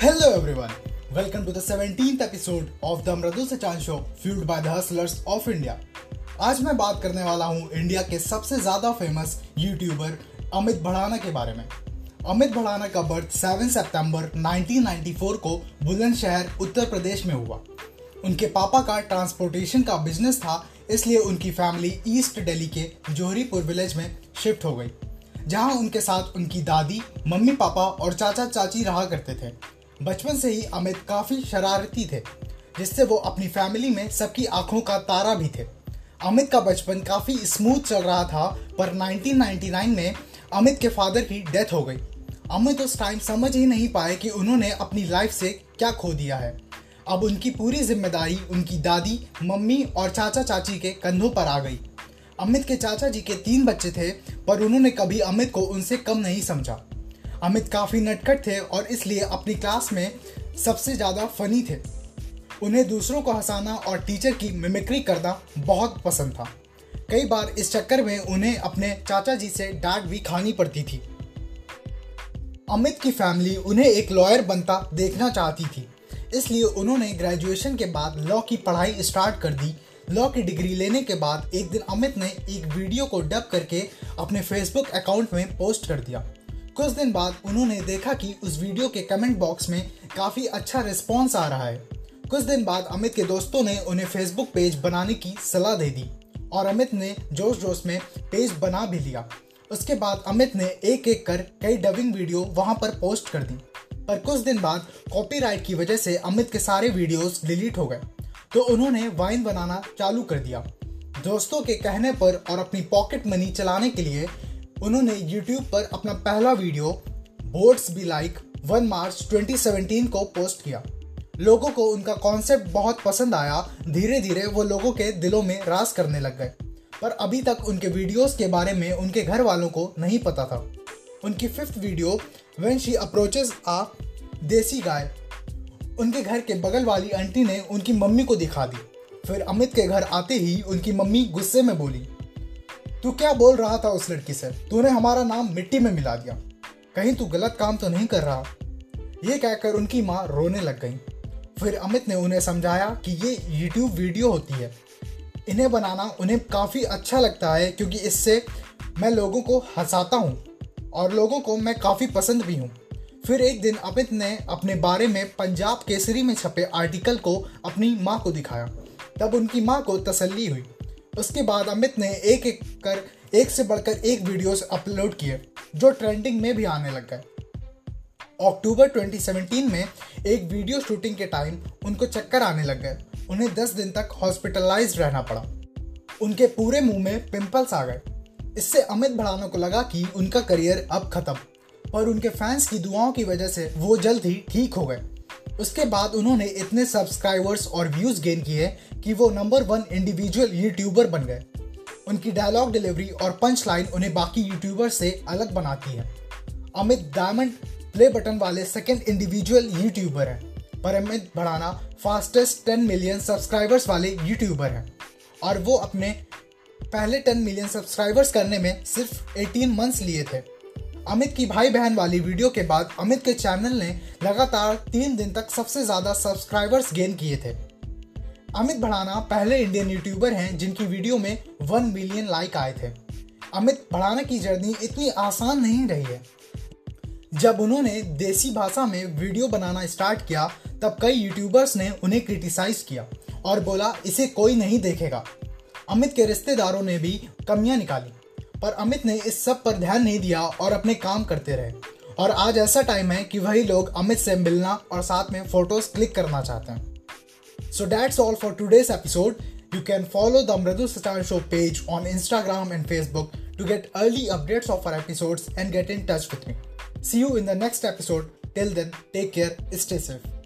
Hello everyone. Welcome to the 17th episode of the Mradu Sachan Show, fueled by the hustlers of India. आज मैं बात करने वाला हूँ इंडिया के सबसे ज़्यादा फ़ेमस यूट्यूबर अमित भड़ाना के बारे में अमित भड़ाना का बर्थ 7 सितंबर 1994 को बुलंदशहर उत्तर प्रदेश में हुआ उनके पापा का ट्रांसपोर्टेशन का बिज़नेस था इसलिए उनकी फैमिली ईस्ट दिल्ली के जोहरीपुर विलेज में शिफ्ट हो गई जहाँ उनके साथ उनकी दादी मम्मी पापा और चाचा चाची रहा करते थे बचपन से ही अमित काफ़ी शरारती थे, जिससे वो अपनी फैमिली में सबकी आँखों का तारा भी थे। अमित का बचपन काफ़ी स्मूथ चल रहा था, पर 1999 में अमित के फादर की डेथ हो गई। अमित उस टाइम समझ ही नहीं पाए कि उन्होंने अपनी लाइफ से क्या खो दिया है। अब उनकी पूरी ज़िम्मेदारी उनकी दादी, मम्मी और चाचा चाची के कंधों पर आ गई। अमित के चाचा जी के तीन बच्चे थे, पर उन्होंने कभी अमित को उनसे कम नहीं समझा। अमित काफ़ी नटखट थे और इसलिए अपनी क्लास में सबसे ज़्यादा फनी थे। उन्हें दूसरों को हंसाना और टीचर की मिमिक्री करना बहुत पसंद था। कई बार इस चक्कर में उन्हें अपने चाचा जी से डांट भी खानी पड़ती थी। अमित की फैमिली उन्हें एक लॉयर बनता देखना चाहती थी। इसलिए उन्होंने ग्रेजुएशन के बाद लॉ की पढ़ाई स्टार्ट कर दी। लॉ की डिग्री लेने के बाद एक दिन अमित ने एक वीडियो को डब करके अपने फेसबुक अकाउंट में पोस्ट कर दिया। कुछ दिन बाद उन्होंने देखा कि उस वीडियो के कमेंट बॉक्स में काफ़ी अच्छा रिस्पॉन्स आ रहा है। कुछ दिन बाद अमित के दोस्तों ने उन्हें फेसबुक पेज बनाने की सलाह दे दी और अमित ने जोश जोश में पेज बना भी लिया। उसके बाद अमित ने एक एक कर कई डबिंग वीडियो वहाँ पर पोस्ट कर दी। पर कुछ दिन बाद कॉपीराइट की वजह से अमित के सारे वीडियोस डिलीट हो गए। तो उन्होंने वाइन बनाना चालू कर दिया। दोस्तों के कहने पर और अपनी पॉकेट मनी चलाने के लिए उन्होंने YouTube पर अपना पहला video boards be like one March 2017 को पोस्ट किया। लोगों को उनका कॉन्सेप्ट बहुत पसंद आया। धीरे धीरे वो लोगों के दिलों में रास करने लग गए। पर अभी तक उनके वीडियोस के बारे में उनके घर वालों को नहीं पता था। उनकी fifth video when she approaches a desi guy उनके घर के बगल वाली आंटी ने उनकी मम्मी को दिखा दी। फिर अमित के घर आते ही उनकी मम्मी गुस्से में बोली तू क्या बोल रहा था उस लड़की से? तूने हमारा नाम मिट्टी में मिला दिया। कहीं तू गलत काम तो नहीं कर रहा? ये कहकर उनकी माँ रोने लग गई। फिर अमित ने उन्हें समझाया कि ये यूट्यूब वीडियो होती है। इन्हें बनाना उन्हें काफ़ी अच्छा लगता है क्योंकि इससे मैं लोगों को हंसाता हूँ और लोगों को मैं काफ़ी पसंद भी हूँ। फिर एक दिन अमित ने अपने बारे में पंजाब केसरी में छपे आर्टिकल को अपनी माँ को दिखाया। तब उनकी माँ को तसल्ली हुई। उसके बाद अमित ने एक एक कर, एक से बढ़कर एक वीडियोस अपलोड किए, जो ट्रेंडिंग में भी आने लग गए। अक्टूबर 2017 में एक वीडियो शूटिंग के टाइम उनको चक्कर आने लग गए। उन्हें 10 दिन तक हॉस्पिटलाइज रहना पड़ा। उनके पूरे मुँह में पिंपल्स आ गए। इससे अमित भड़ाना को लगा कि उनका करियर अब खत्म, पर उनके फैंस की दुआओं की वजह से वो जल्द ही ठीक हो गए। उसके बाद उन्होंने इतने सब्सक्राइबर्स और व्यूज़ गेन किए कि वो नंबर वन इंडिविजुअल यूट्यूबर बन गए। उनकी डायलॉग डिलीवरी और पंच लाइन उन्हें बाकी यूट्यूबर से अलग बनाती है। अमित डायमंड प्ले बटन वाले सेकेंड इंडिविजुअल यूट्यूबर हैं, पर Amit Bhadana fastest ten million subscribers वाले यूट्यूबर हैं। और वो अपने पहले 10 मिलियन सब्सक्राइबर्स करने में सिर्फ़ 18 मंथ्स लिए थे। अमित की भाई बहन वाली वीडियो के बाद अमित के चैनल ने लगातार तीन दिन तक सबसे ज़्यादा सब्सक्राइबर्स गेन किए थे। अमित भड़ाना पहले इंडियन यूट्यूबर हैं जिनकी वीडियो में वन मिलियन लाइक आए थे। अमित भड़ाना की जर्नी इतनी आसान नहीं रही है। जब उन्होंने देसी भाषा में वीडियो बनाना स्टार्ट किया, तब कई यूट्यूबर्स ने उन्हें क्रिटिसाइज किया और बोला, इसे कोई नहीं देखेगा। अमित के रिश्तेदारों ने भी कमियाँ निकाली। पर अमित ने इस सब पर ध्यान नहीं दिया और अपने काम करते रहे। और आज ऐसा टाइम है कि वही लोग अमित से मिलना और साथ में फ़ोटोज़ क्लिक करना चाहते हैं। So that's all for today's episode you can follow the Mridu Satar show page on Instagram and Facebook to get early updates of our episodes and get in touch with me see you in the next episode till then take care stay safe